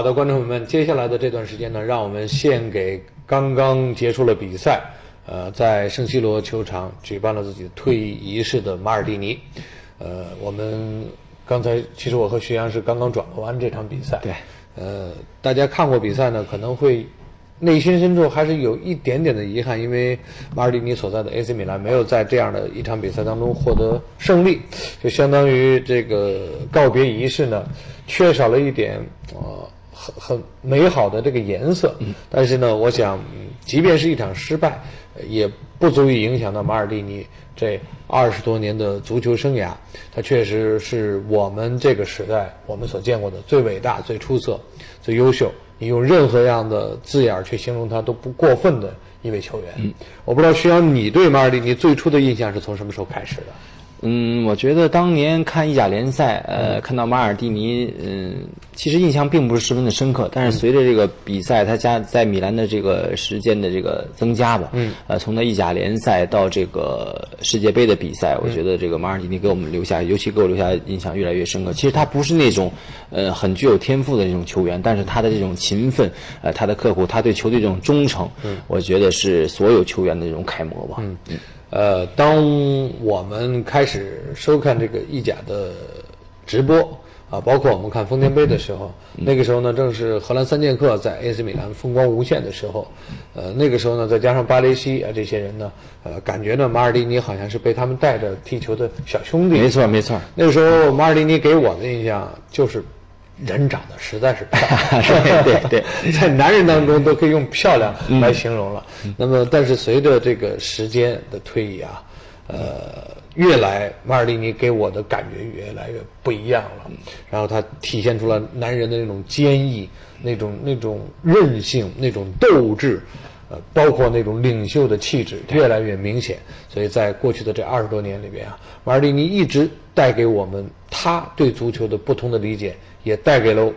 好的，观众朋友们，接下来的这段时间呢，让我们献给刚刚结束了比赛，呃，在圣西罗球场举办了自己退役仪式的马尔蒂尼。呃，我们刚才其实我和徐阳是刚刚转播完这场比赛。对。呃，大家看过比赛呢，可能会内心深处还是有一点点的遗憾，因为马尔蒂尼所在的 AC 米兰没有在这样的一场比赛当中获得胜利，就相当于这个告别仪式呢，缺少了一点呃。很很美好的这个颜色，但是呢，我想，即便是一场失败，也不足以影响到马尔蒂尼这二十多年的足球生涯。他确实是我们这个时代我们所见过的最伟大、最出色、最优秀。你用任何样的字眼去形容他都不过分的一位球员。我不知道徐阳，你对马尔蒂尼最初的印象是从什么时候开始的？嗯，我觉得当年看意甲联赛，呃，看到马尔蒂尼，嗯，其实印象并不是十分的深刻。但是随着这个比赛，他加在米兰的这个时间的这个增加吧，嗯，呃，从他意甲联赛到这个世界杯的比赛，我觉得这个马尔蒂尼给我们留下，尤其给我留下印象越来越深刻。其实他不是那种，呃，很具有天赋的那种球员，但是他的这种勤奋，呃，他的刻苦，他对球队这种忠诚，嗯，我觉得是所有球员的这种楷模吧，嗯嗯。呃，当我们开始收看这个意甲的直播啊，包括我们看丰田杯的时候，那个时候呢，正是荷兰三剑客在 AC 米兰风光无限的时候。呃，那个时候呢，再加上巴雷西啊这些人呢，呃，感觉呢，马尔蒂尼好像是被他们带着踢球的小兄弟。没错，没错。那个时候，马尔蒂尼给我的印象就是。人长得实在是漂亮，对对对，在男人当中都可以用漂亮来形容了。那么，但是随着这个时间的推移啊，呃，越来马尔蒂尼给我的感觉越来越不一样了。然后他体现出了男人的那种坚毅、那种那种韧性、那种斗志。呃，包括那种领袖的气质越来越明显，所以在过去的这二十多年里边啊，马尔蒂尼一直带给我们他对足球的不同的理解，也带给了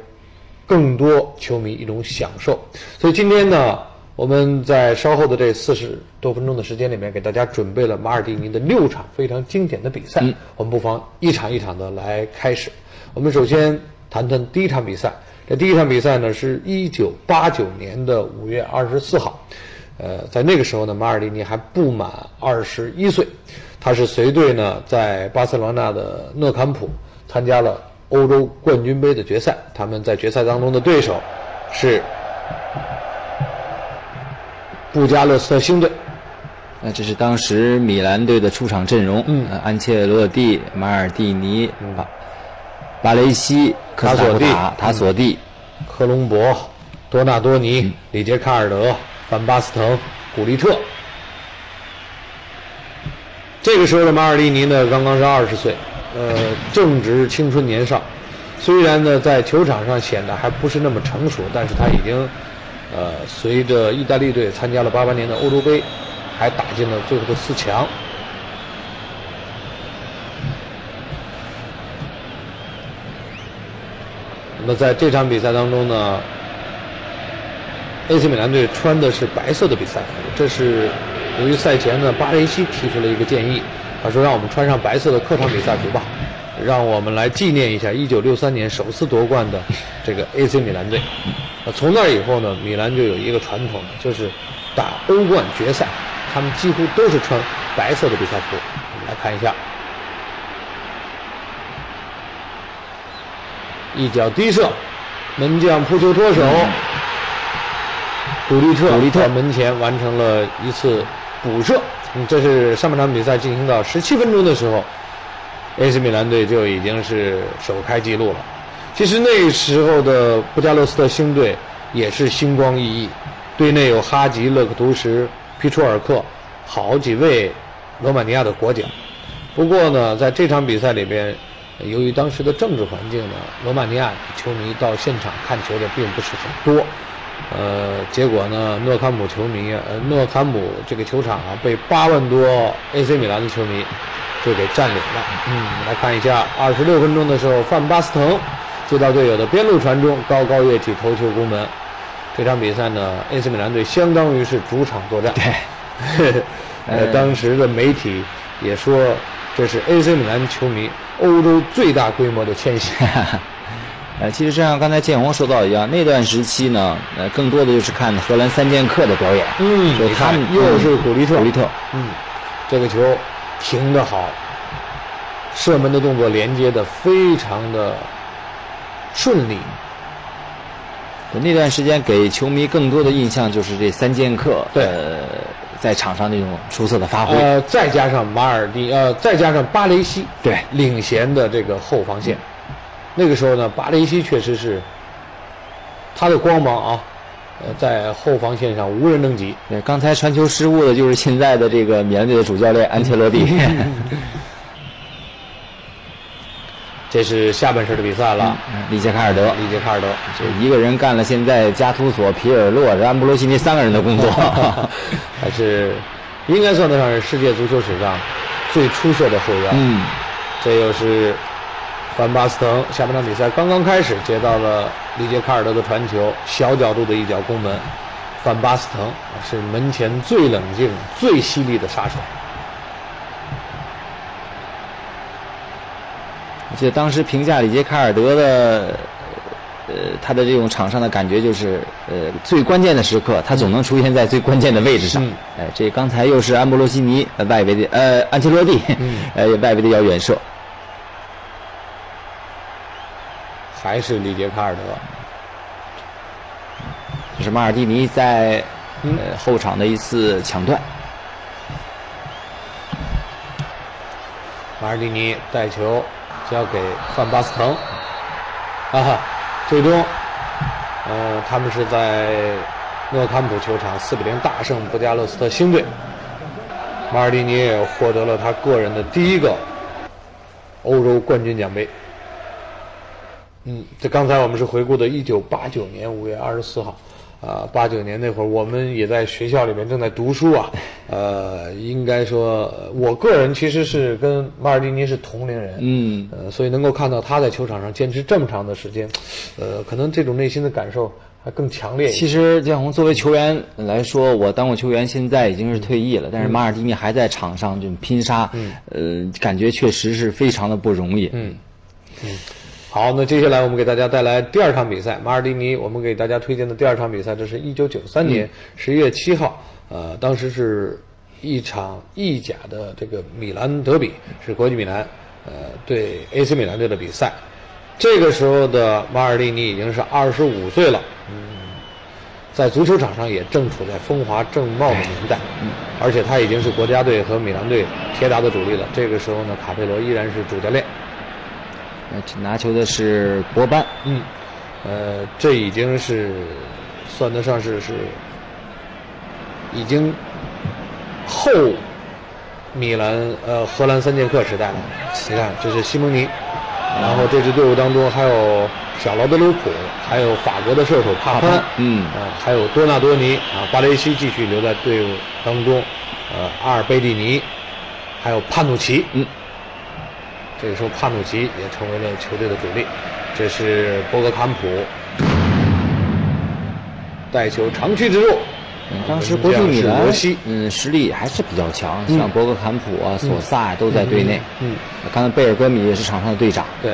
更多球迷一种享受。所以今天呢，我们在稍后的这四十多分钟的时间里面，给大家准备了马尔蒂尼的六场非常经典的比赛，我们不妨一场一场的来开始。我们首先谈谈第一场比赛。这第一场比赛呢，是一九八九年的五月二十四号，呃，在那个时候呢，马尔蒂尼还不满二十一岁，他是随队呢在巴塞罗那的诺坎普参加了欧洲冠军杯的决赛，他们在决赛当中的对手是布加勒斯特星队，那这是当时米兰队的出场阵容，嗯，安切洛蒂、马尔蒂尼、巴巴雷西。塔索蒂、塔索蒂、科隆博、多纳多尼、里杰卡尔德、范巴斯滕、古利特。这个时候的马尔蒂尼呢，刚刚是二十岁，呃，正值青春年少。虽然呢，在球场上显得还不是那么成熟，但是他已经，呃，随着意大利队参加了八八年的欧洲杯，还打进了最后的四强。那么在这场比赛当中呢，AC 米兰队穿的是白色的比赛服。这是由于赛前呢，巴雷西提出了一个建议，他说让我们穿上白色的客场比赛服吧，让我们来纪念一下1963年首次夺冠的这个 AC 米兰队。从那以后呢，米兰就有一个传统，就是打欧冠决赛，他们几乎都是穿白色的比赛服。我们来看一下。一脚低射，门将扑球脱手，古利特古利特门前完成了一次补射。嗯，这是上半场比赛进行到十七分钟的时候，AC 米兰队就已经是首开纪录了。其实那时候的布加勒斯特星队也是星光熠熠，队内有哈吉、勒克图什、皮楚尔克，好几位罗马尼亚的国脚。不过呢，在这场比赛里边。由于当时的政治环境呢，罗马尼亚球迷到现场看球的并不是很多，呃，结果呢，诺坎普球迷，呃，诺坎普这个球场啊，被八万多 AC 米兰的球迷就给占领了。嗯，来看一下，二十六分钟的时候，范巴斯滕接到队友的边路传中，高高跃起头球攻门。这场比赛呢，AC 米兰队相当于是主场作战。对，呃，当时的媒体也说。这是 AC 米兰球迷欧洲最大规模的迁徙。呃，其实就像刚才建宏说到一样，那段时期呢，呃，更多的就是看荷兰三剑客的表演。嗯，就他们又是古利特，古利特，嗯，这个球停得好，射门的动作连接的非常的顺利。那段时间给球迷更多的印象就是这三剑客，对呃，在场上那种出色的发挥。呃，再加上马尔蒂，呃，再加上巴雷西，对领衔的这个后防线，那个时候呢，巴雷西确实是他的光芒啊，呃，在后防线上无人能及。对，刚才传球失误的就是现在的这个米兰队的主教练安切洛蒂。这是下半时的比赛了，里杰卡尔德，里杰卡尔德，这一个人干了现在加图索、皮尔洛、安布罗西尼三个人的工作，还是应该算得上是世界足球史上最出色的后腰。嗯，这又是范巴斯滕下半场比赛刚刚开始接到了里杰卡尔德的传球，小角度的一脚攻门，范巴斯滕是门前最冷静、最犀利的杀手。我记得当时评价里杰卡尔德的，呃，他的这种场上的感觉就是，呃，最关键的时刻，他总能出现在最关键的位置上。哎，这刚才又是安布罗西尼外围的，呃，安切洛蒂，呃，外围的要远射，还是里杰卡尔德。这是马尔蒂尼在呃后场的一次抢断。马尔蒂尼带球。交给范巴斯滕，啊哈，最终，呃，他们是在诺坎普球场四比零大胜布加勒斯特星队。马尔蒂尼也获得了他个人的第一个欧洲冠军奖杯。嗯，这刚才我们是回顾的1989年5月24号。啊，八九年那会儿，我们也在学校里面正在读书啊。呃，应该说，我个人其实是跟马尔蒂尼是同龄人。嗯。呃，所以能够看到他在球场上坚持这么长的时间，呃，可能这种内心的感受还更强烈。其实建红作为球员来说，我当过球员，现在已经是退役了，但是马尔蒂尼还在场上就拼杀，呃，感觉确实是非常的不容易。嗯。嗯。好，那接下来我们给大家带来第二场比赛，马尔蒂尼。我们给大家推荐的第二场比赛，这是一九九三年十一月七号，呃，当时是一场意甲的这个米兰德比，是国际米兰呃对 AC 米兰队的比赛。这个时候的马尔蒂尼已经是二十五岁了，嗯，在足球场上也正处在风华正茂的年代，而且他已经是国家队和米兰队铁打的主力了。这个时候呢，卡佩罗依然是主教练。拿球的是博班，嗯，呃，这已经是算得上是是已经后米兰呃荷兰三剑客时代了。你看，这是西蒙尼，然后这支队伍当中还有小劳德鲁普，还有法国的射手帕潘，嗯，啊，还有多纳多尼啊，巴雷西继续留在队伍当中，呃，阿尔贝蒂尼，还有帕努奇，嗯。这个时候，帕努奇也成为了球队的主力。这是博格坎普带球长驱直入。当时国际米兰嗯实力还是比较强，像博格坎普啊、索萨都在队内。嗯，刚才贝尔戈米也是场上的队长。对。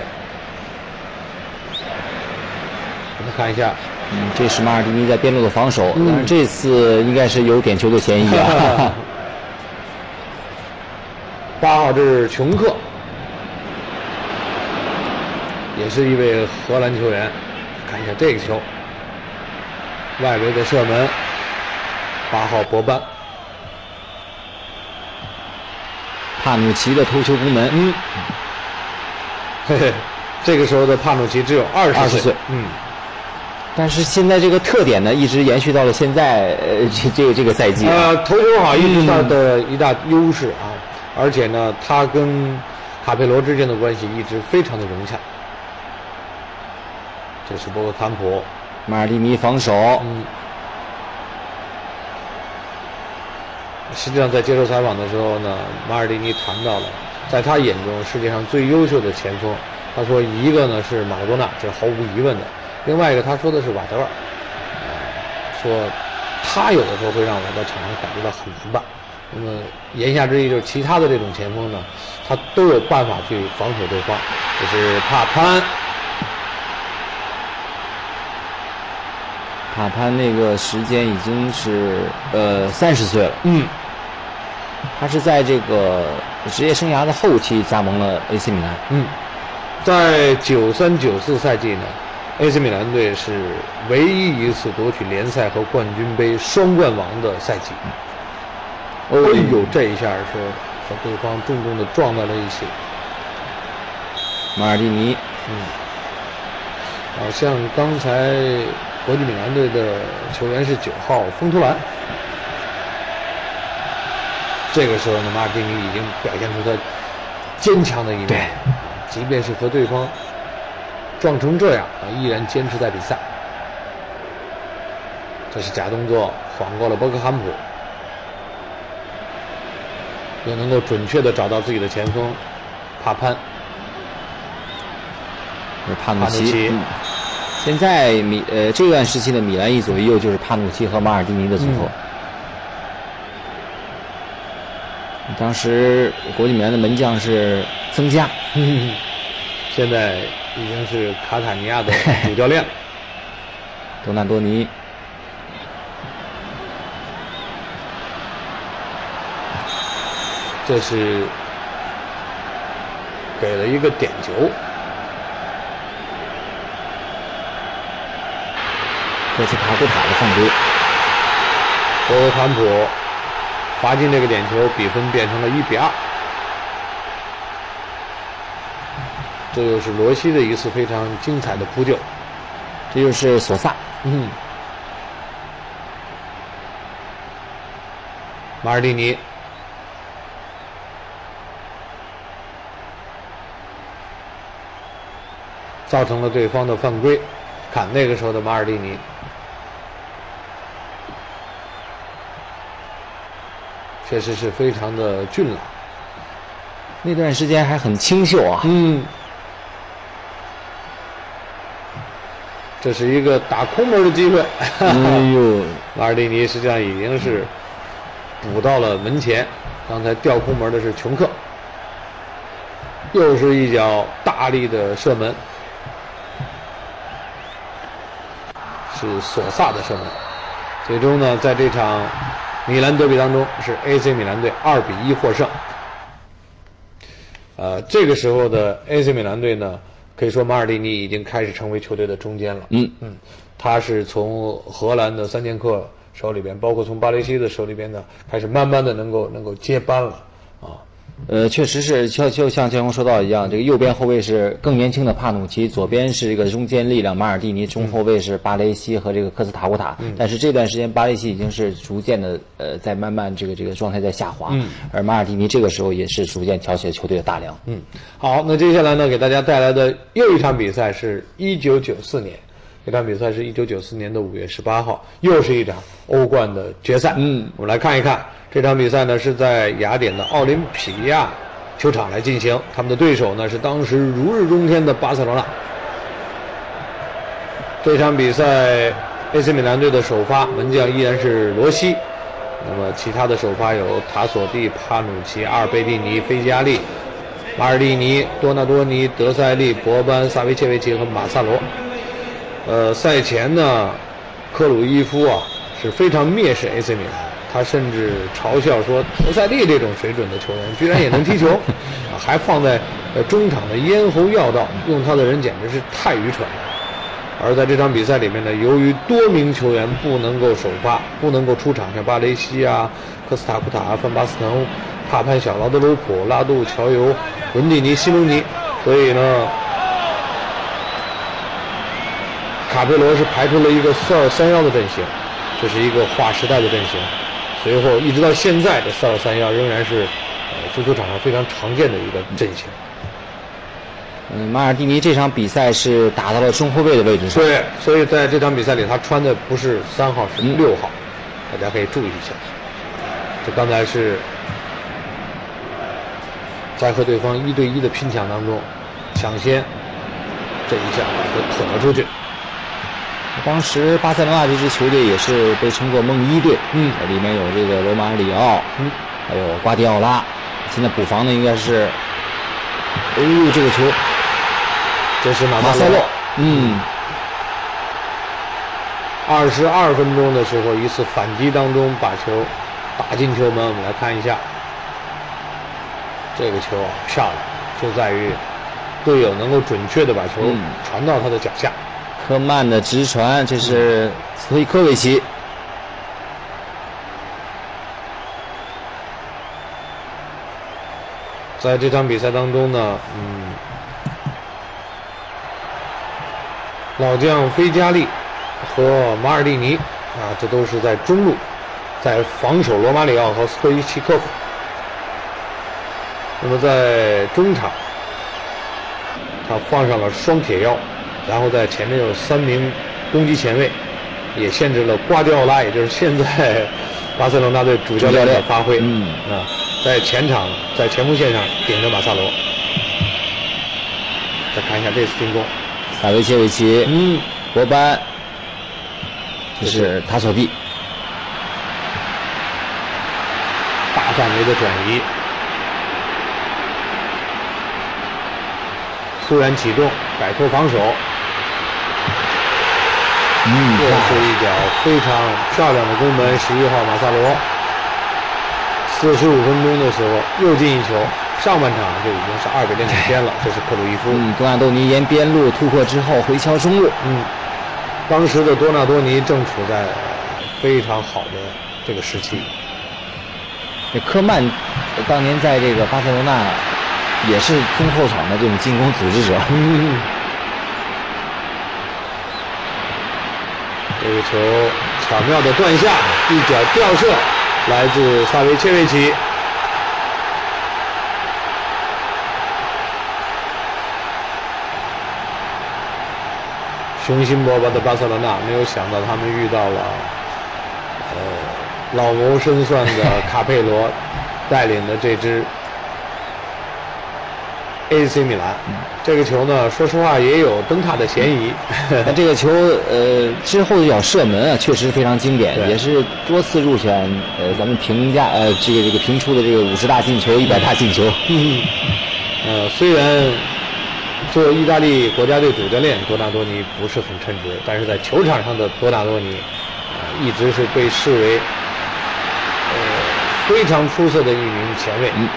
我们看一下，嗯，这是马尔蒂尼在边路的防守，但是这次应该是有点球的嫌疑啊。八号，这是琼克。也是一位荷兰球员，看一下这个球，外围的射门，八号博班，帕努奇的头球攻门，嗯，嘿嘿，这个时候的帕努奇只有二十岁，嗯，但是现在这个特点呢，一直延续到了现在，呃，这这个这个赛季，呃，头球好一直他的一大优势啊，而且呢，他跟卡佩罗之间的关系一直非常的融洽。这是博格坎普，马尔蒂尼防守。嗯。实际上，在接受采访的时候呢，马尔蒂尼谈到了，在他眼中世界上最优秀的前锋。他说，一个呢是马拉多纳，这是毫无疑问的；另外一个，他说的是瓦德尔。说他有的时候会让我在场上感觉到很难办。那么言下之意就是，其他的这种前锋呢，他都有办法去防守对方。这是帕潘。帕潘那个时间已经是呃三十岁了，嗯，他是在这个职业生涯的后期加盟了 AC 米兰。嗯，在九三九四赛季呢，AC 米兰队是唯一一次夺取联赛和冠军杯双冠王的赛季。哎呦，这一下是和对方重重的撞在了一起。马尔蒂尼，嗯，好像刚才国际米兰队的球员是九号丰图兰。这个时候呢，马尔蒂尼已经表现出他坚强的一面，对即便是和对方撞成这样啊，依然坚持在比赛。这是假动作，晃过了博克汉普，又能够准确的找到自己的前锋帕潘。是帕努帕努奇嗯现在米呃这段时期的米兰一左一右就是帕努奇和马尔蒂尼的组合。当时国际米兰的门将是增加，现在已经是卡塔尼亚的主教练了。多纳多尼，这是给了一个点球，科斯塔古塔的犯规。博格坎普罚进这个点球，比分变成了一比二。这又是罗西的一次非常精彩的扑救。这就是索萨，嗯，马尔蒂尼，造成了对方的犯规。看那个时候的马尔蒂尼，确实是非常的俊朗。那段时间还很清秀啊。嗯，这是一个打空门的机会。哎呦，马尔蒂尼实际上已经是补到了门前，刚才吊空门的是琼克，又是一脚大力的射门，是索萨的射门。最终呢，在这场米兰德比当中，是 AC 米兰队二比一获胜。呃，这个时候的 AC 米兰队呢，可以说马尔蒂尼已经开始成为球队的中坚了。嗯嗯，他是从荷兰的三剑客手里边，包括从巴雷西的手里边呢，开始慢慢的能够能够接班了啊。呃，确实是，就就像建峰说到一样，这个右边后卫是更年轻的帕努奇，左边是这个中坚力量马尔蒂尼，中后卫是巴雷西和这个科斯塔古塔。但是这段时间巴雷西已经是逐渐的呃在慢慢这个这个状态在下滑，而马尔蒂尼这个时候也是逐渐挑起了球队的大梁。嗯，好，那接下来呢，给大家带来的又一场比赛是1994年，这场比赛是一九九四年的五月十八号，又是一场欧冠的决赛。嗯，我们来看一看这场比赛呢，是在雅典的奥林匹亚球场来进行，他们的对手呢是当时如日中天的巴塞罗那。这场比赛，AC 米兰队的首发门将依然是罗西，那么其他的首发有塔索蒂、帕努奇、阿尔贝蒂尼、菲加利、马尔蒂尼、多纳多尼、德塞利、博班、萨维切维奇和马萨罗。呃，赛前呢，克鲁伊夫啊是非常蔑视 AC 米兰，他甚至嘲笑说，托塞利这种水准的球员居然也能踢球，啊，还放在呃中场的咽喉要道，用他的人简直是太愚蠢了。而在这场比赛里面呢，由于多名球员不能够首发，不能够出场，像巴雷西啊、科斯塔库塔、范巴斯滕、帕潘小劳德鲁普、拉杜乔尤、文蒂尼、西蒙尼，所以呢，卡佩罗是排出了一个四二三幺的阵型，这是一个划时代的阵型。随后一直到现在的四二三幺仍然是呃足球场上非常常见的一个阵型。嗯，马尔蒂尼这场比赛是打到了中后卫的位置上。对，所以在这场比赛里，他穿的不是三号，是六号，大家可以注意一下。这刚才是在和对方一对一的拼抢当中，抢先这一下就捅了出去。当时巴塞罗那这支球队也是被称作梦一队，嗯。里面有这个罗马里奥，嗯，还有瓜迪奥拉。现在补防的应该是，哎呦，这个球这是马马塞洛，嗯，二十二分钟的时候，一次反击当中把球打进球门。我们来看一下，这个球啊漂亮，就在于队友能够准确的把球传到他的脚下。科曼的直传，这是斯维科维奇。在这场比赛当中呢，嗯，老将菲加利。和马尔蒂尼啊，这都是在中路，在防守罗马里奥和斯托伊奇科夫。那么在中场，他放上了双铁腰，然后在前面有三名攻击前卫，也限制了瓜迪奥拉，也就是现在巴塞罗那队主教练的发挥。嗯啊，在前场，在前锋线上顶着马萨罗。再看一下这次进攻，萨维切维奇，嗯，博班。这是塔索蒂，大范围的转移，突然启动，摆脱防守，嗯，这是一脚非常漂亮的攻门。十一号马萨罗，四十五分钟的时候又进一球，上半场就已经是二比零领先了。这是克鲁伊夫，嗯，多纳多尼沿边路突破之后回敲中路，嗯。当时的多纳多尼正处在非常好的这个时期。这科曼当年在这个巴塞罗那也是中后场的这种进攻组织者。这个球巧妙的断下，一脚吊射，来自萨维切维奇。雄心勃勃的巴塞罗那没有想到，他们遇到了呃老谋深算的卡佩罗带领的这支 AC 米兰。这个球呢，说实话也有登塔的嫌疑。那 这个球呃之后的脚射门啊，确实非常经典，也是多次入选呃咱们评价呃这个这个评出的这个五十大进球、一百大进球。嗯，呃虽然。做意大利国家队主教练多纳多尼不是很称职，但是在球场上的多纳多尼，一直是被视为呃非常出色的一名前卫。嗯，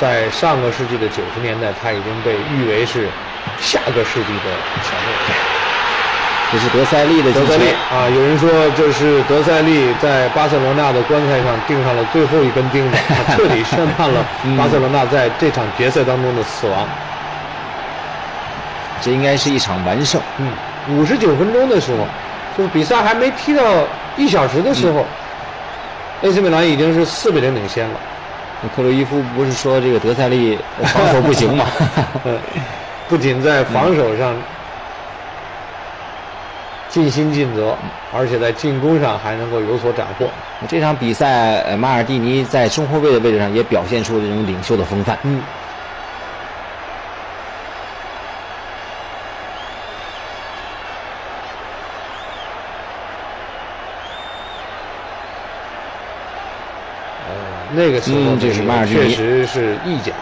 在上个世纪的九十年代，他已经被誉为是下个世纪的前卫。这是德塞利的德塞利啊，有人说这是德塞利在巴塞罗那的棺材上钉上了最后一根钉子，他彻底 宣判了巴塞罗那在这场决赛当中的死亡。这应该是一场完胜。嗯，五十九分钟的时候，就是比赛还没踢到一小时的时候，AC 米兰已经是四比零领先了。克洛伊夫不是说这个德塞利防守不行吗？不仅在防守上尽心尽责，而且在进攻上还能够有所斩获。这场比赛，马尔蒂尼在中后卫的位置上也表现出这种领袖的风范。嗯。那个时候确实是意甲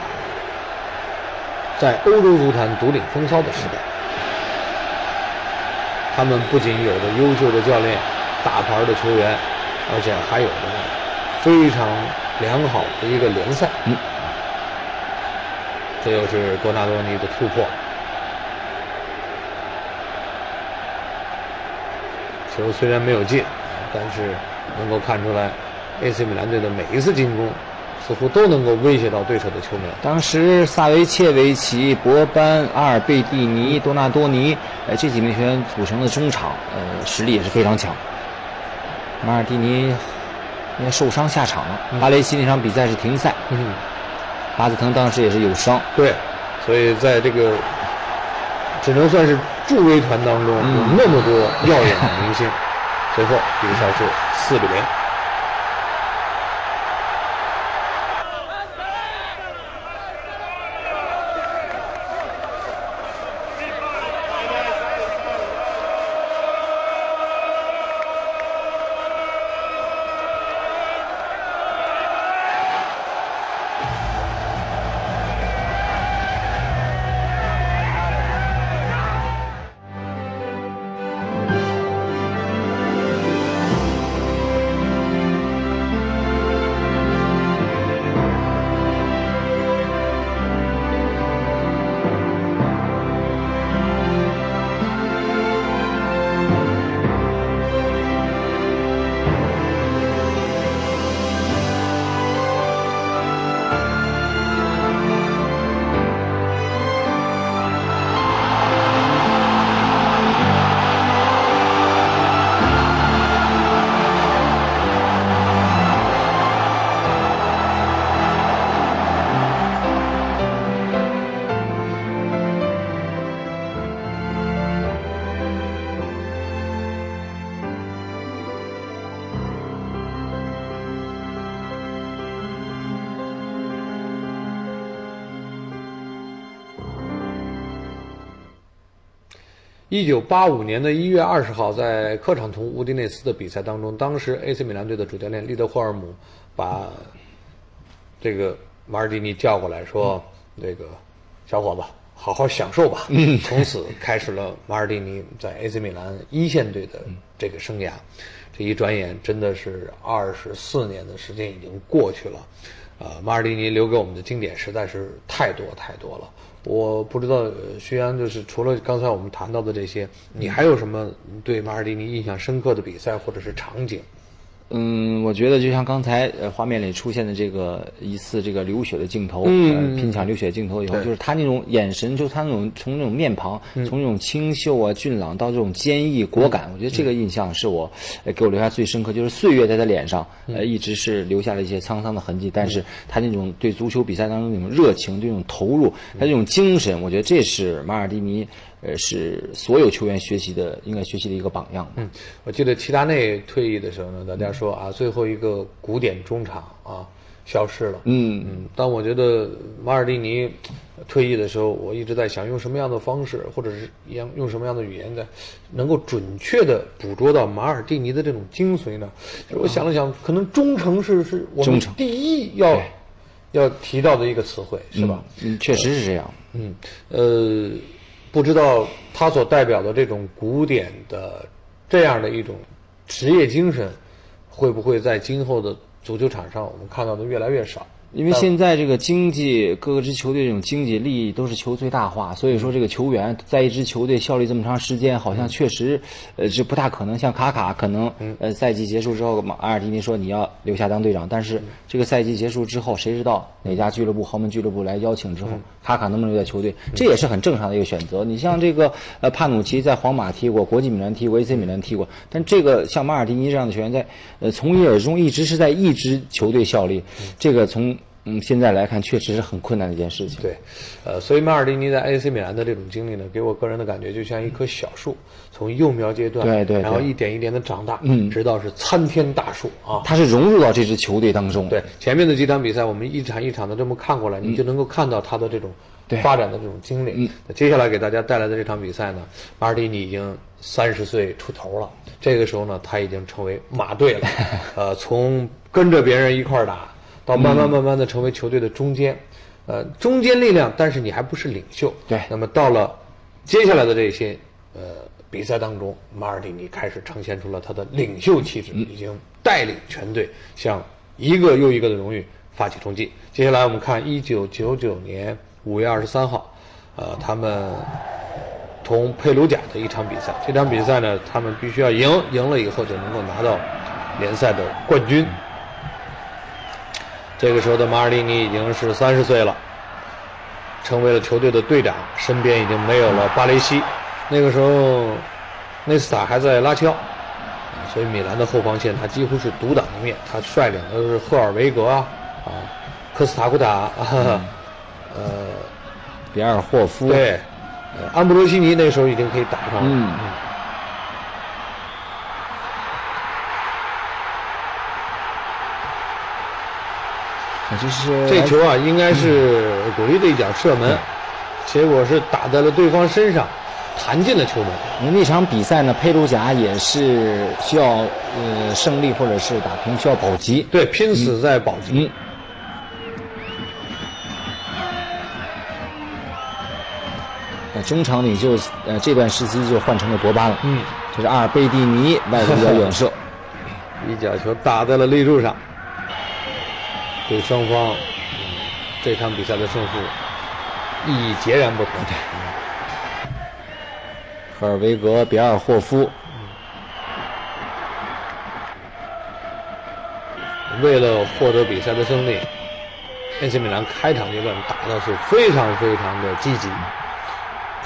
在欧洲足坛独领风骚的时代。他们不仅有着优秀的教练、大牌的球员，而且还有着非常良好的一个联赛。嗯，这又是多纳多尼的突破。球虽然没有进，但是能够看出来。AC 米兰队的每一次进攻，似乎都能够威胁到对手的球门。当时萨维切维奇、博班、阿尔贝蒂尼、多纳多尼，呃，这几名球员组成的中场，呃，实力也是非常强。马尔蒂尼因为受伤下场了，巴雷西那场比赛是停赛。嗯，巴斯滕当时也是有伤。对，所以在这个只能算是助威团当中，有那么多耀眼的明星，最后比赛是四比零。一九八五年的一月二十号，在客场同乌迪内斯的比赛当中，当时 AC 米兰队的主教练利德霍尔姆把这个马尔蒂尼叫过来说：“这个小伙子，好好享受吧。”从此开始了马尔蒂尼在 AC 米兰一线队的这个生涯。这一转眼，真的是二十四年的时间已经过去了。呃，马尔蒂尼留给我们的经典实在是太多太多了。我不知道徐阳，就是除了刚才我们谈到的这些，你还有什么对马尔蒂尼印象深刻的比赛或者是场景？嗯，我觉得就像刚才呃画面里出现的这个一次这个流血的镜头，嗯，拼抢流血镜头以后，就是他那种眼神，就他那种从那种面庞，从那种清秀啊俊朗到这种坚毅果敢，我觉得这个印象是我给我留下最深刻。就是岁月在他脸上，呃，一直是留下了一些沧桑的痕迹，但是他那种对足球比赛当中那种热情、这种投入，他这种精神，我觉得这是马尔蒂尼。呃，是所有球员学习的，应该学习的一个榜样。嗯，我记得齐达内退役的时候呢，大家说啊，最后一个古典中场啊消失了。嗯嗯。但我觉得马尔蒂尼退役的时候，我一直在想，用什么样的方式，或者是用用什么样的语言，在能够准确的捕捉到马尔蒂尼的这种精髓呢？我想了想，可能忠诚是是我们第一要要提到的一个词汇，是吧？嗯，确实是这样。嗯，呃。不知道他所代表的这种古典的这样的一种职业精神，会不会在今后的足球场上我们看到的越来越少？因为现在这个经济，各个支球队这种经济利益都是球最大化，所以说这个球员在一支球队效力这么长时间，好像确实，呃，是不大可能。像卡卡可能，呃，赛季结束之后，马阿尔蒂尼说你要留下当队长，但是这个赛季结束之后，谁知道哪家俱乐部豪门俱乐部来邀请之后，卡卡能不能留在球队？这也是很正常的一个选择。你像这个呃帕努奇在皇马踢过，国际米兰踢过，AC 米兰踢过，但这个像马尔蒂尼这样的球员在呃从一而终，一直是在一支球队效力，这个从。嗯，现在来看确实是很困难的一件事情。对，呃，所以马尔蒂尼在 AC 米兰的这种经历呢，给我个人的感觉就像一棵小树，从幼苗阶段，对对，然后一点一点的长大，嗯，直到是参天大树啊。他是融入到这支球队当中。对，前面的几场比赛，我们一场一场的这么看过来，你就能够看到他的这种发展的这种经历。嗯，接下来给大家带来的这场比赛呢，马尔蒂尼已经三十岁出头了，这个时候呢，他已经成为马队了，呃，从跟着别人一块儿打。到慢慢慢慢的成为球队的中间，呃，中坚力量，但是你还不是领袖。对。那么到了接下来的这些呃比赛当中，马尔蒂尼开始呈现出了他的领袖气质，已经带领全队向一个又一个的荣誉发起冲击。接下来我们看一九九九年五月二十三号，呃，他们同佩鲁贾的一场比赛。这场比赛呢，他们必须要赢，赢了以后就能够拿到联赛的冠军。这个时候的马尔蒂尼已经是三十岁了，成为了球队的队长，身边已经没有了巴雷西。那个时候，内斯塔还在拉齐奥，所以米兰的后防线他几乎是独挡一面。他率领的是赫尔维格啊，啊，科斯塔库塔，呃，比尔霍夫，对，安布罗西尼那时候已经可以打上了。就是这球啊，应该是古力的一脚射门，结果是打在了对方身上，弹进了球门。那那场比赛呢，佩鲁贾也是需要呃胜利或者是打平，需要保级。对，拼死在保级。那中场里就呃这段时期就换成了博巴了。嗯，这是阿尔贝蒂尼外脚远射，一脚球打在了立柱上。对双方这场比赛的胜负意义截然不同。赫尔维格、比尔霍夫为了获得比赛的胜利，AC 米兰开场阶段打的是非常非常的积极。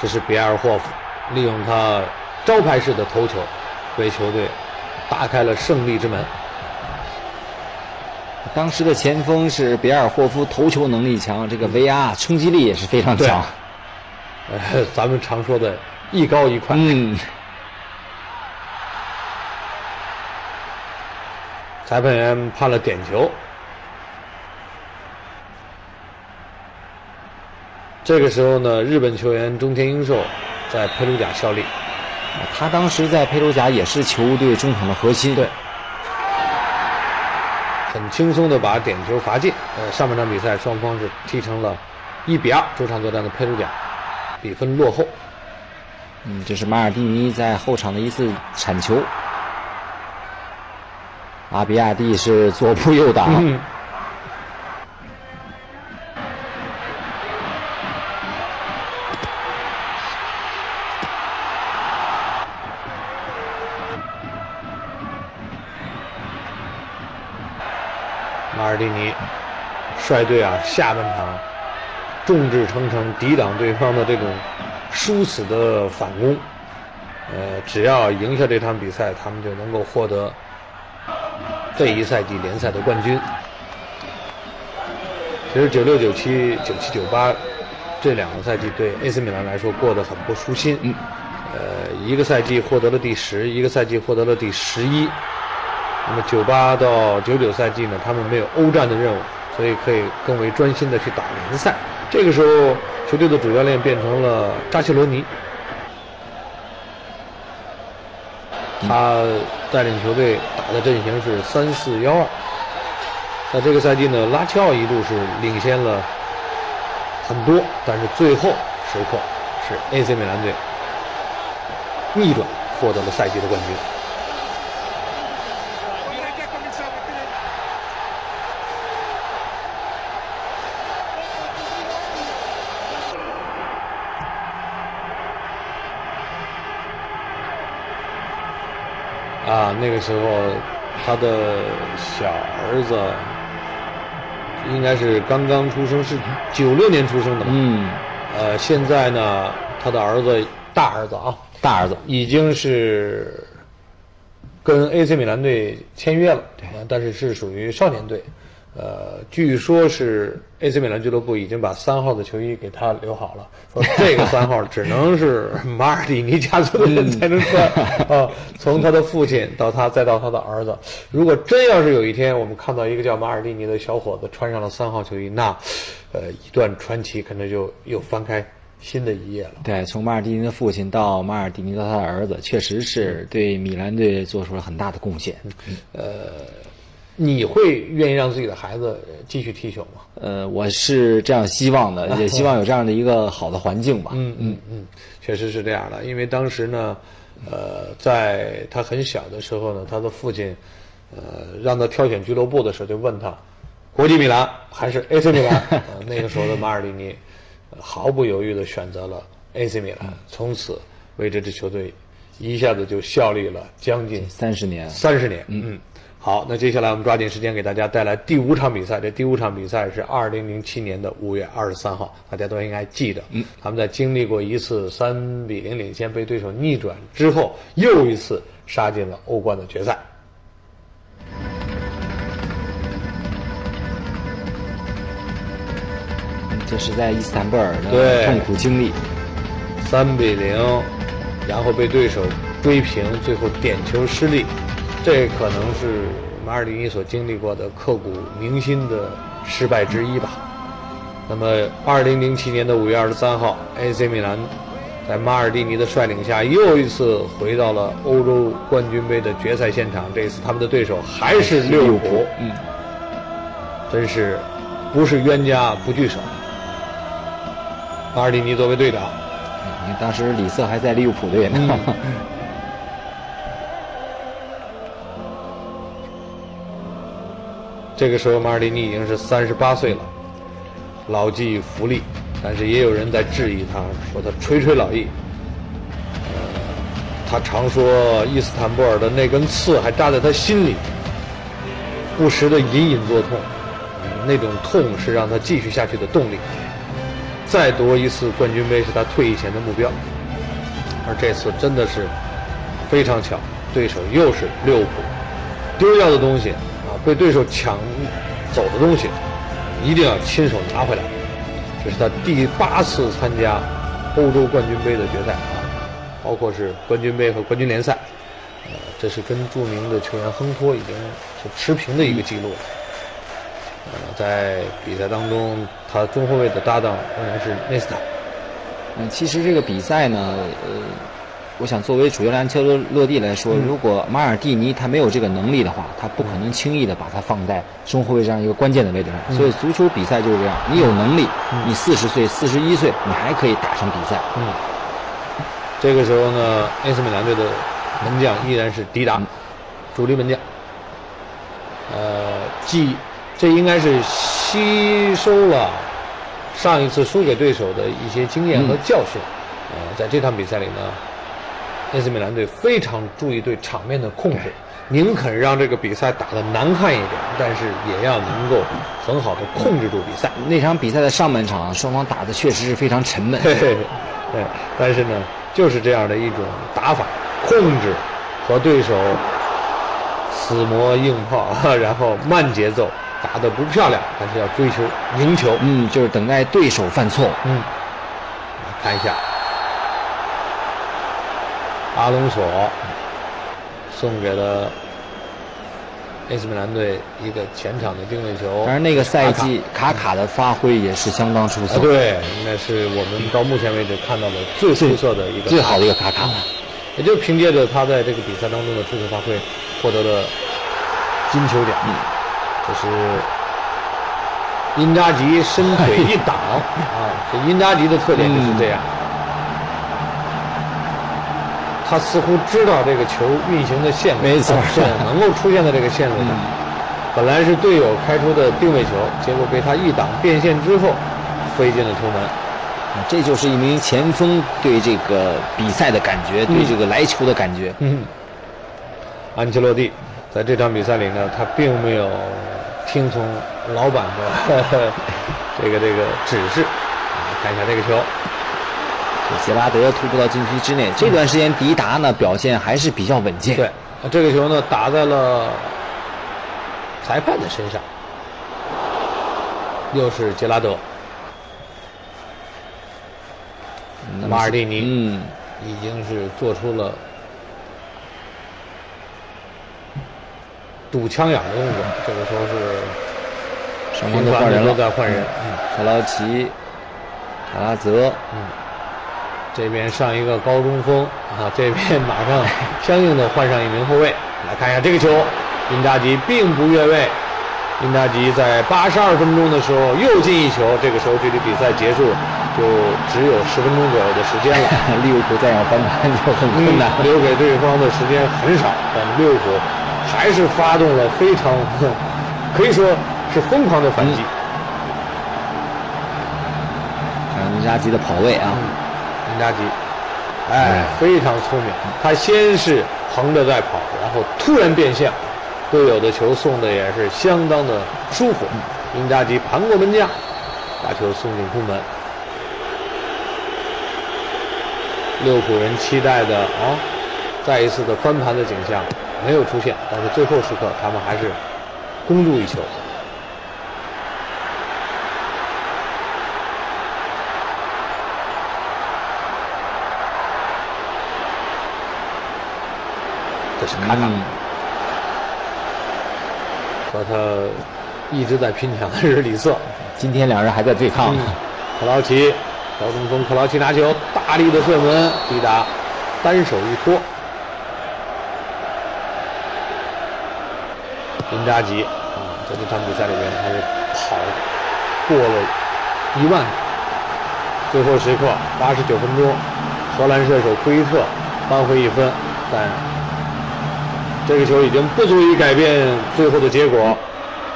这是比尔霍夫利用他招牌式的头球，为球队打开了胜利之门。当时的前锋是比尔霍夫，头球能力强，这个 VR 冲击力也是非常强。呃，咱们常说的一高一快。嗯。裁判员判了点球。这个时候呢，日本球员中田英寿在佩鲁贾效力，他当时在佩鲁贾也是球队中场的核心。对，很轻松的把点球罚进。呃，上半场比赛双方是踢成了一比二，主场作战的佩鲁贾比分落后。嗯，这是马尔蒂尼在后场的一次铲球。阿比亚蒂是左扑右挡。马 率队啊，下半场众志成城抵挡对方的这种殊死的反攻。呃，只要赢下这场比赛，他们就能够获得。这一赛季联赛的冠军，其实九六九七九七九八这两个赛季对 AC 米兰来说过得很不舒心。嗯，呃，一个赛季获得了第十，一个赛季获得了第十一。那么九八到九九赛季呢，他们没有欧战的任务，所以可以更为专心的去打联赛。这个时候，球队的主教练变成了扎切罗尼。他带领球队打的阵型是三四幺二，在这个赛季呢，拉齐奥一度是领先了很多，但是最后时刻是 AC 米兰队逆转获得了赛季的冠军。啊，那个时候他的小儿子应该是刚刚出生，是九六年出生的。嗯，呃，现在呢，他的儿子大儿子啊，大儿子已经是跟 AC 米兰队签约了，但是是属于少年队。呃，据说是 AC 米兰俱乐部已经把三号的球衣给他留好了，说这个三号只能是 马尔蒂尼家族的人才能穿啊。从他的父亲到他，再到他的儿子，如果真要是有一天我们看到一个叫马尔蒂尼的小伙子穿上了三号球衣，那，呃，一段传奇可能就又翻开新的一页了。对，从马尔蒂尼的父亲到马尔蒂尼到他的儿子，确实是对米兰队做出了很大的贡献。呃。你会愿意让自己的孩子继续踢球吗？呃，我是这样希望的，也希望有这样的一个好的环境吧。嗯嗯嗯，确实是这样的。因为当时呢，呃，在他很小的时候呢，他的父亲，呃，让他挑选俱乐部的时候，就问他，国际米兰还是 AC 米兰？那个时候的马尔蒂尼毫不犹豫地选择了 AC 米兰，从此为这支球队一下子就效力了将近三十年。三十年，嗯。好，那接下来我们抓紧时间给大家带来第五场比赛。这第五场比赛是二零零七年的五月二十三号，大家都应该记得。嗯，他们在经历过一次三比零领先被对手逆转之后，又一次杀进了欧冠的决赛。这是在伊斯坦布尔的痛苦经历，三比零，然后被对手追平，最后点球失利。这可能是马尔蒂尼所经历过的刻骨铭心的失败之一吧。那么，二零零七年的五月二十三号，AC 米兰在马尔蒂尼的率领下，又一次回到了欧洲冠军杯的决赛现场。这次他们的对手还是利物浦。嗯，真是不是冤家不聚首。马尔蒂尼作为队长，你看当时里瑟还在利物浦队呢。这个时候，马尔蒂尼已经是三十八岁了，老骥伏枥，但是也有人在质疑他，说他垂垂老矣。他常说伊斯坦布尔的那根刺还扎在他心里，不时的隐隐作痛，那种痛是让他继续下去的动力。再夺一次冠军杯是他退役前的目标，而这次真的是非常巧，对手又是利物浦，丢掉的东西。被对手抢走的东西，一定要亲手拿回来。这是他第八次参加欧洲冠军杯的决赛啊，包括是冠军杯和冠军联赛。呃，这是跟著名的球员亨托已经是持平的一个记录。呃，在比赛当中，他中后卫的搭档仍然是内斯塔。嗯，其实这个比赛呢，呃，我想作为主教练安切洛蒂来说，如果马尔蒂尼他没有这个能力的话，他不可能轻易的把他放在中后卫这样一个关键的位置上。所以足球比赛就是这样，你有能力，你四十岁、四十一岁，你还可以打上比赛。嗯，这个时候呢，AC 米兰队的门将依然是迪达，主力门将。呃，既这应该是吸收了上一次输给对手的一些经验和教训。呃，在这场比赛里呢，AC 米兰队非常注意对场面的控制，宁肯让这个比赛打得难看一点，但是也要能够很好的控制住比赛。那场比赛的上半场，双方打的确实是非常沉闷。对，对，但是呢，就是这样的一种打法，控制和对手死磨硬泡，然后慢节奏，打得不漂亮，但是要追求赢球。嗯，就是等待对手犯错。嗯，看一下。阿隆索送给了 AC 米兰队一个前场的定位球。当然，那个赛季卡卡的发挥也是相当出色。对，应该是我们到目前为止看到的最出色的一个最好的一个卡卡。也就凭借着他在这个比赛当中的出色发挥，获得了金球奖。这是因扎吉伸腿一挡 啊，这因扎吉的特点就是这样。他似乎知道这个球运行的线路，没错，能够出现在这个线路上。本来是队友开出的定位球，结果被他一挡变线之后，飞进了球门。这就是一名前锋对这个比赛的感觉，对这个来球的感觉。嗯，安切洛蒂在这场比赛里呢，他并没有听从老板的 这个这个指示。看一下这个球。杰拉德突破到禁区之内，这段时间迪达呢表现还是比较稳健。对，这个球呢打在了裁判的身上，又是杰拉德。马尔蒂尼嗯已经是做出了堵枪眼的动作，这个时候是双方都换人了，在换人。嗯，克劳奇、卡拉泽，嗯。这边上一个高中锋啊，这边马上相应的换上一名后卫。来看一下这个球，因扎吉并不越位。因扎吉在八十二分钟的时候又进一球，这个时候距离比赛结束就只有十分钟左右的时间了。利物浦再要翻盘就很困难，留给对方的时间很少。但利物浦还是发动了非常可以说是疯狂的反击。看因扎吉的跑位啊。因扎吉，哎，非常聪明。他先是横着在跑，然后突然变向，队友的球送的也是相当的舒服。因扎吉盘过门将，把球送进空门。利物浦人期待的啊，再一次的翻盘的景象没有出现，但是最后时刻他们还是攻入一球。是卡卡，和他一直在拼抢的是里瑟。今天两人还在对抗。克劳奇，高中锋克劳奇拿球，大力的射门，抵达单手一托。林扎吉啊，在这场比赛里面，他是跑过了一万。最后时刻，八十九分钟，荷兰射手奎特扳回一分，但。这个球已经不足以改变最后的结果。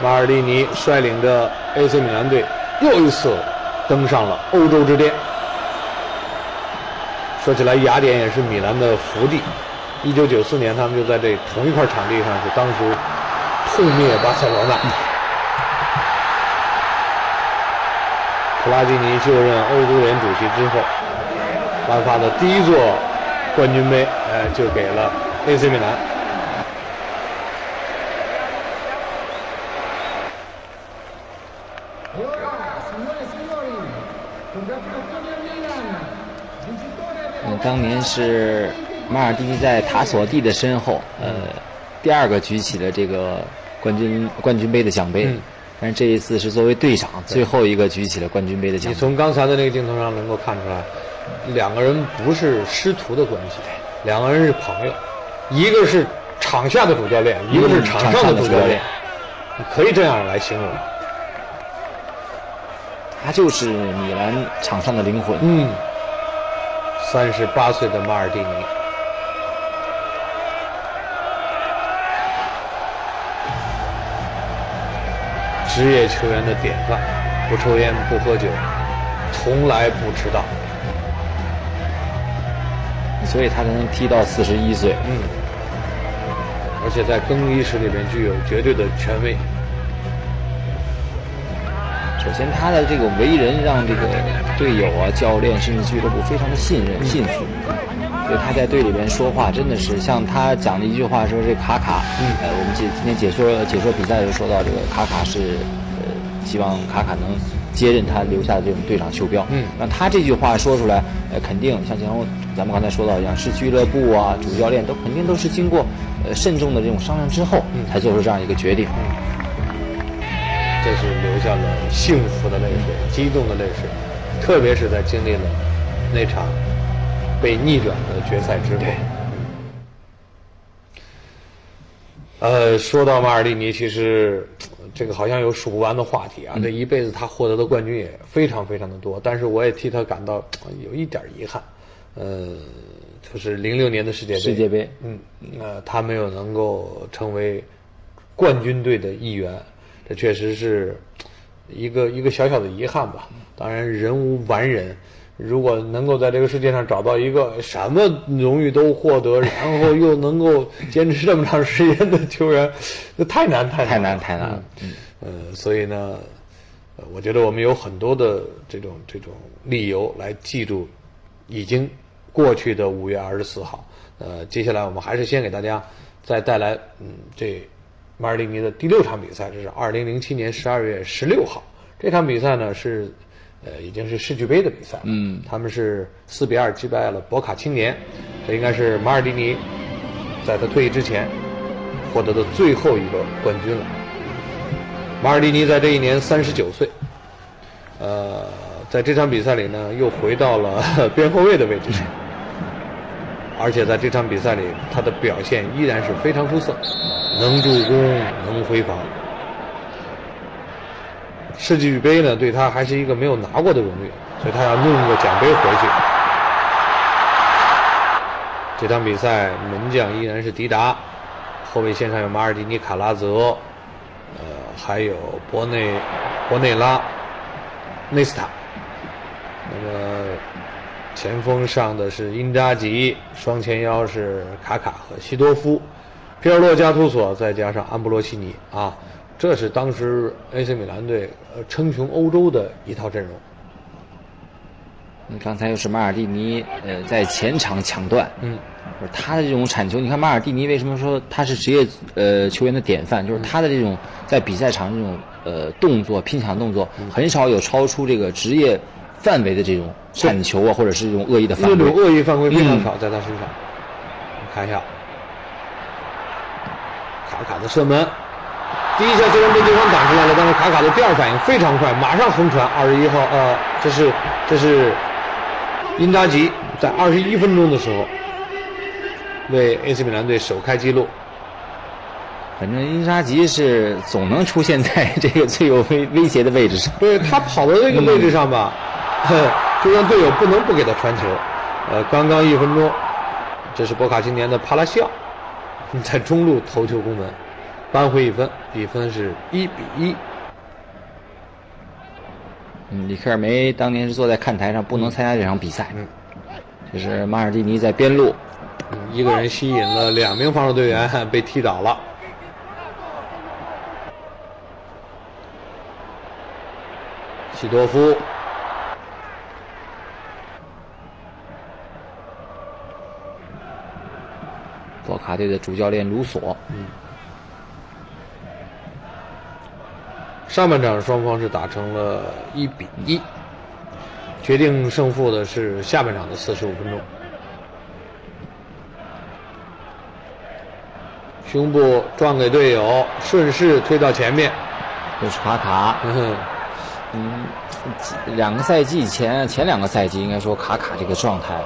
马尔蒂尼率领着 AC 米兰队又一次登上了欧洲之巅。说起来，雅典也是米兰的福地。1994年，他们就在这同一块场地上，是当时痛灭巴塞罗那。普拉蒂尼就任欧足联主席之后，颁发的第一座冠军杯，呃，就给了 AC 米兰。当年是马尔蒂尼在塔索蒂的身后，呃，第二个举起了这个冠军冠军杯的奖杯，但是这一次是作为队长最后一个举起了冠军杯的奖。你从刚才的那个镜头上能够看出来，两个人不是师徒的关系，两个人是朋友，一个是场下的主教练，一个是场上的主教练，你可以这样来形容。他就是米兰场上的灵魂。嗯，三十八岁的马尔蒂尼，职业球员的典范，不抽烟不喝酒，从来不迟到。所以他才能踢到四十一岁。嗯，而且在更衣室里面具有绝对的权威。首先，他的这个为人让这个队友啊、教练甚至俱乐部非常的信任、信服。所以他在队里边说话真的是像他讲的一句话说：“这卡卡，呃，我们解今天解说解说比赛的时候说到这个卡卡是，呃，希望卡卡能接任他留下的这种队长袖标。嗯，那他这句话说出来，呃，肯定像前咱们刚才说到一样，是俱乐部啊、主教练都肯定都是经过呃慎重的这种商量之后，才做出这样一个决定。这是留下了幸福的泪水、激动的泪水，特别是在经历了那场被逆转的决赛之后。呃，说到马尔蒂尼，其实这个好像有数不完的话题啊。这一辈子他获得的冠军也非常非常的多，但是我也替他感到有一点遗憾。呃，就是零六年的世界杯，世界杯，嗯，呃，他没有能够成为冠军队的一员。这确实是一个一个小小的遗憾吧。当然，人无完人，如果能够在这个世界上找到一个什么荣誉都获得，然后又能够坚持这么长时间的球员，那太难太难太难太难了。嗯，呃，所以呢，我觉得我们有很多的这种这种理由来记住已经过去的五月二十四号。呃，接下来我们还是先给大家再带来，嗯，这。马尔蒂尼的第六场比赛，这是二零零七年十二月十六号。这场比赛呢是，呃，已经是世俱杯的比赛了。嗯，他们是四比二击败了博卡青年，这应该是马尔蒂尼在他退役之前获得的最后一个冠军了。马尔蒂尼在这一年三十九岁，呃，在这场比赛里呢，又回到了 边后卫的位置上，而且在这场比赛里，他的表现依然是非常出色。能助攻，能回防。世俱杯呢，对他还是一个没有拿过的荣誉，所以他要弄个奖杯回去。这场比赛门将依然是迪达，后卫线上有马尔蒂尼、卡拉泽，呃，还有博内、博内拉、内斯塔。那么前锋上的是因扎吉，双前腰是卡卡和西多夫。皮尔洛加图索再加上安布罗西尼啊，这是当时 AC 米兰队呃称雄欧洲的一套阵容。你刚才又是马尔蒂尼呃在前场抢断，嗯，他的这种铲球，你看马尔蒂尼为什么说他是职业呃球员的典范？就是他的这种在比赛场这种呃动作拼抢动作，很少有超出这个职业范围的这种铲球啊，或者是这种恶意的犯规。那种恶意犯规非常少，在他身上。看一下。卡卡的射门，第一下虽然被对方挡出来了，但是卡卡的第二反应非常快，马上横传。二十一号，呃，这是这是因扎吉在二十一分钟的时候为 AC 米兰队首开纪录。反正因扎吉是总能出现在这个最有威威胁的位置上。对他跑到这个位置上吧，就让队友不能不给他传球。呃，刚刚一分钟，这是博卡青年的帕拉西奥。在中路头球攻门，扳回一分，比分是一比一。嗯，里克尔梅当年是坐在看台上，不能参加这场比赛。嗯，这是马尔蒂尼在边路，一个人吸引了两名防守队员，被踢倒了。西多夫。博卡队的主教练卢索。嗯。上半场双方是打成了一比一，决定胜负的是下半场的四十五分钟。胸部撞给队友，顺势推到前面，又是卡卡。嗯，两个赛季前前两个赛季应该说卡卡这个状态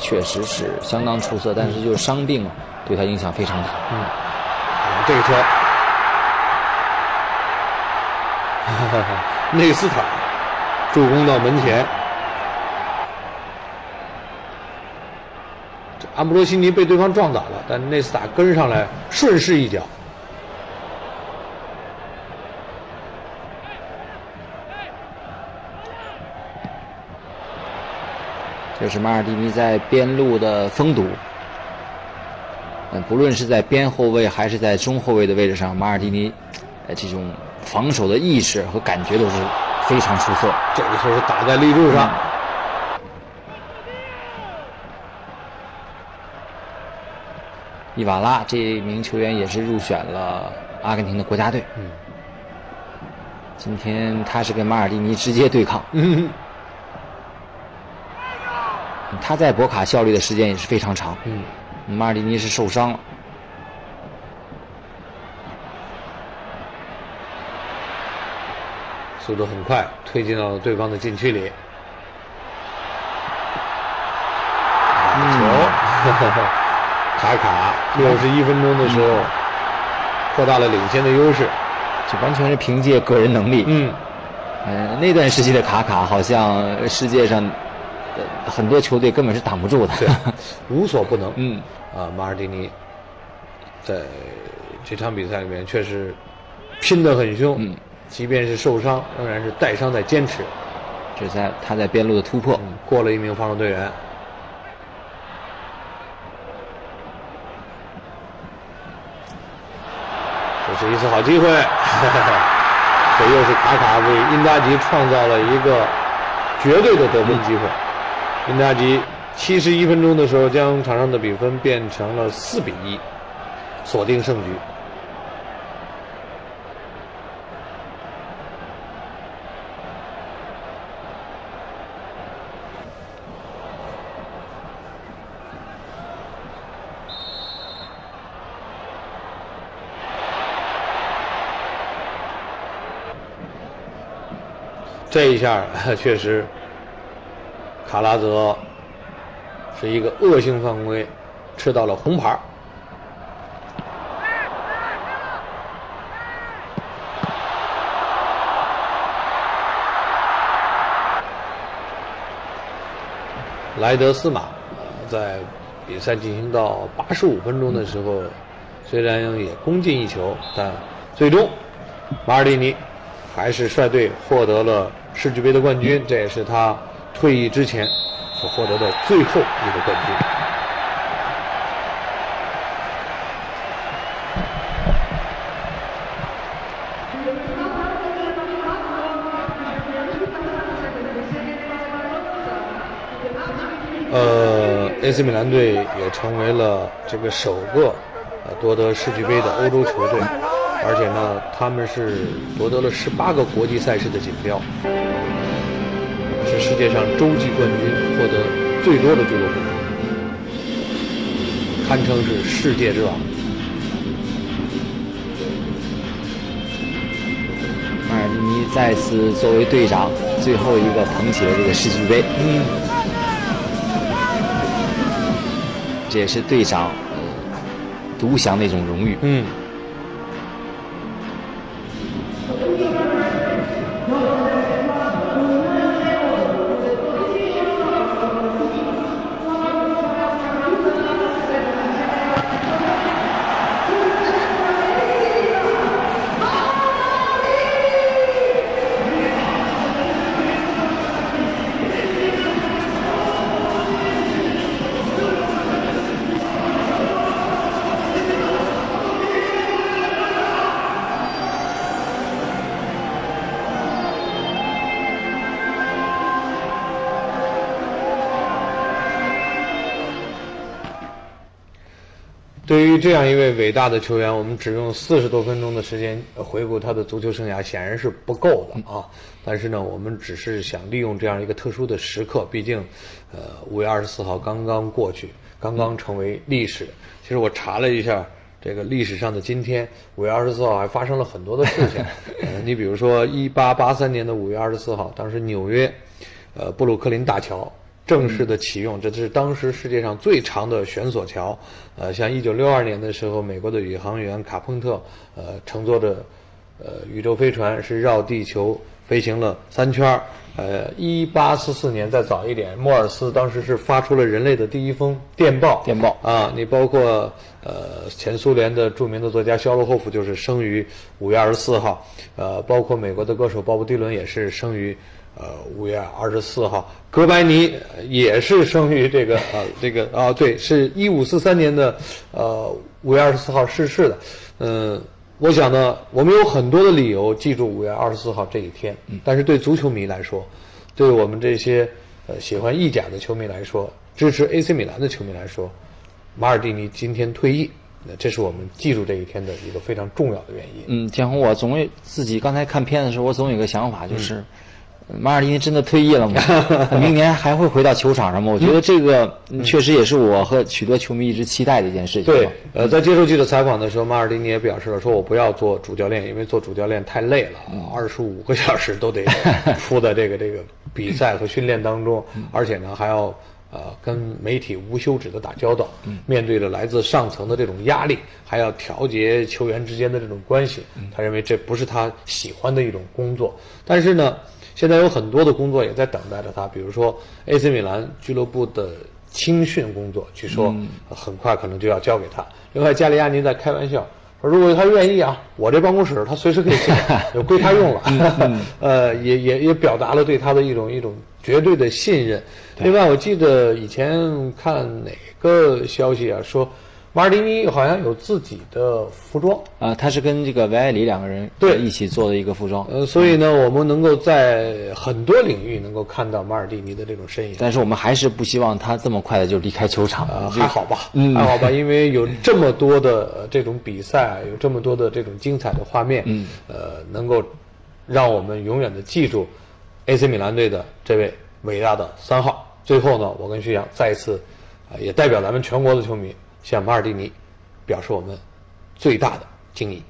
确实是相当出色，但是就是伤病对他影响非常大。嗯，这个球，内斯塔助攻到门前，安布罗西尼被对方撞倒了，但内斯塔跟上来顺势一脚。这是马尔蒂尼在边路的封堵。嗯，不论是在边后卫还是在中后卫的位置上，马尔蒂尼，呃，这种防守的意识和感觉都是非常出色。这个球是打在立柱上。伊瓦拉这名球员也是入选了阿根廷的国家队。嗯。今天他是跟马尔蒂尼直接对抗。嗯。他在博卡效力的时间也是非常长。嗯，马尔蒂尼是受伤了，速度很快，推进到了对方的禁区里。球，卡卡六十一分钟的时候扩大了领先的优势，这完全是凭借个人能力。嗯，呃，那段时期的卡卡好像世界上。很多球队根本是挡不住的，对 无所不能。嗯，啊，马尔蒂尼在这场比赛里面确实拼得很凶，嗯，即便是受伤，仍然是带伤在坚持。这在他在边路的突破，过了一名防守队员。这是一次好机会，这又是卡卡为因扎吉创造了一个绝对的得分机会。因扎吉七十一分钟的时候，将场上的比分变成了四比一，锁定胜局。这一下 确实。卡拉泽是一个恶性犯规，吃到了红牌。莱德斯马在比赛进行到八十五分钟的时候，虽然也攻进一球，但最终马尔蒂尼还是率队获得了世俱杯的冠军，这也是他。退役之前所获得的最后一个冠军。呃，AC 米兰队也成为了这个首个夺得世俱杯的欧洲球队，而且呢，他们是夺得了十八个国际赛事的锦标。是世界上洲际冠军获得最多的俱乐部，堪称是世界之王。马尔蒂尼再次作为队长，最后一个捧起了这个世俱杯。嗯，这也是队长独享的一种荣誉。嗯。这样一位伟大的球员，我们只用四十多分钟的时间回顾他的足球生涯，显然是不够的啊。但是呢，我们只是想利用这样一个特殊的时刻，毕竟，呃，五月二十四号刚刚过去，刚刚成为历史。其实我查了一下这个历史上的今天，五月二十四号还发生了很多的事情。呃，你比如说，一八八三年的五月二十四号，当时纽约，呃，布鲁克林大桥正式的启用，这是当时世界上最长的悬索桥。呃，像一九六二年的时候，美国的宇航员卡彭特，呃，乘坐着呃宇宙飞船是绕地球飞行了三圈儿。呃，一八四四年再早一点，莫尔斯当时是发出了人类的第一封电报。电报啊，你包括呃前苏联的著名的作家肖洛霍夫就是生于五月二十四号，呃，包括美国的歌手鲍勃迪伦也是生于呃五月二十四号，哥白尼也是生于这个 呃这个啊对，是一五四三年的呃五月二十四号逝世的，嗯。我想呢，我们有很多的理由记住五月二十四号这一天，但是对足球迷来说，对我们这些呃喜欢意甲的球迷来说，支持 AC 米兰的球迷来说，马尔蒂尼今天退役，那这是我们记住这一天的一个非常重要的原因。嗯，天虹，我总有自己刚才看片子的时候，我总有一个想法，就是。马尔蒂尼真的退役了吗？明年还会回到球场上吗？我觉得这个确实也是我和许多球迷一直期待的一件事情。对，呃，在接受记者采访的时候，马尔蒂尼也表示了，说我不要做主教练，因为做主教练太累了，二十五个小时都得扑在这个这个比赛和训练当中，而且呢还要呃跟媒体无休止的打交道，面对着来自上层的这种压力，还要调节球员之间的这种关系，他认为这不是他喜欢的一种工作。但是呢。现在有很多的工作也在等待着他，比如说 AC 米兰俱乐部的青训工作，据说很快可能就要交给他。另外，加利亚尼在开玩笑说，如果他愿意啊，我这办公室他随时可以进，就归他用了。呃，也也也表达了对他的一种一种绝对的信任。另外，我记得以前看哪个消息啊说。马尔蒂尼好像有自己的服装啊，他是跟这个维埃里两个人对一起做的一个服装。呃，所以呢，我们能够在很多领域能够看到马尔蒂尼的这种身影。但是我们还是不希望他这么快的就离开球场。呃，还好吧，还好吧，因为有这么多的这种比赛，有这么多的这种精彩的画面，嗯，呃，能够让我们永远的记住 AC 米兰队的这位伟大的三号。最后呢，我跟徐阳再一次啊，也代表咱们全国的球迷。向马尔蒂尼表示我们最大的敬意。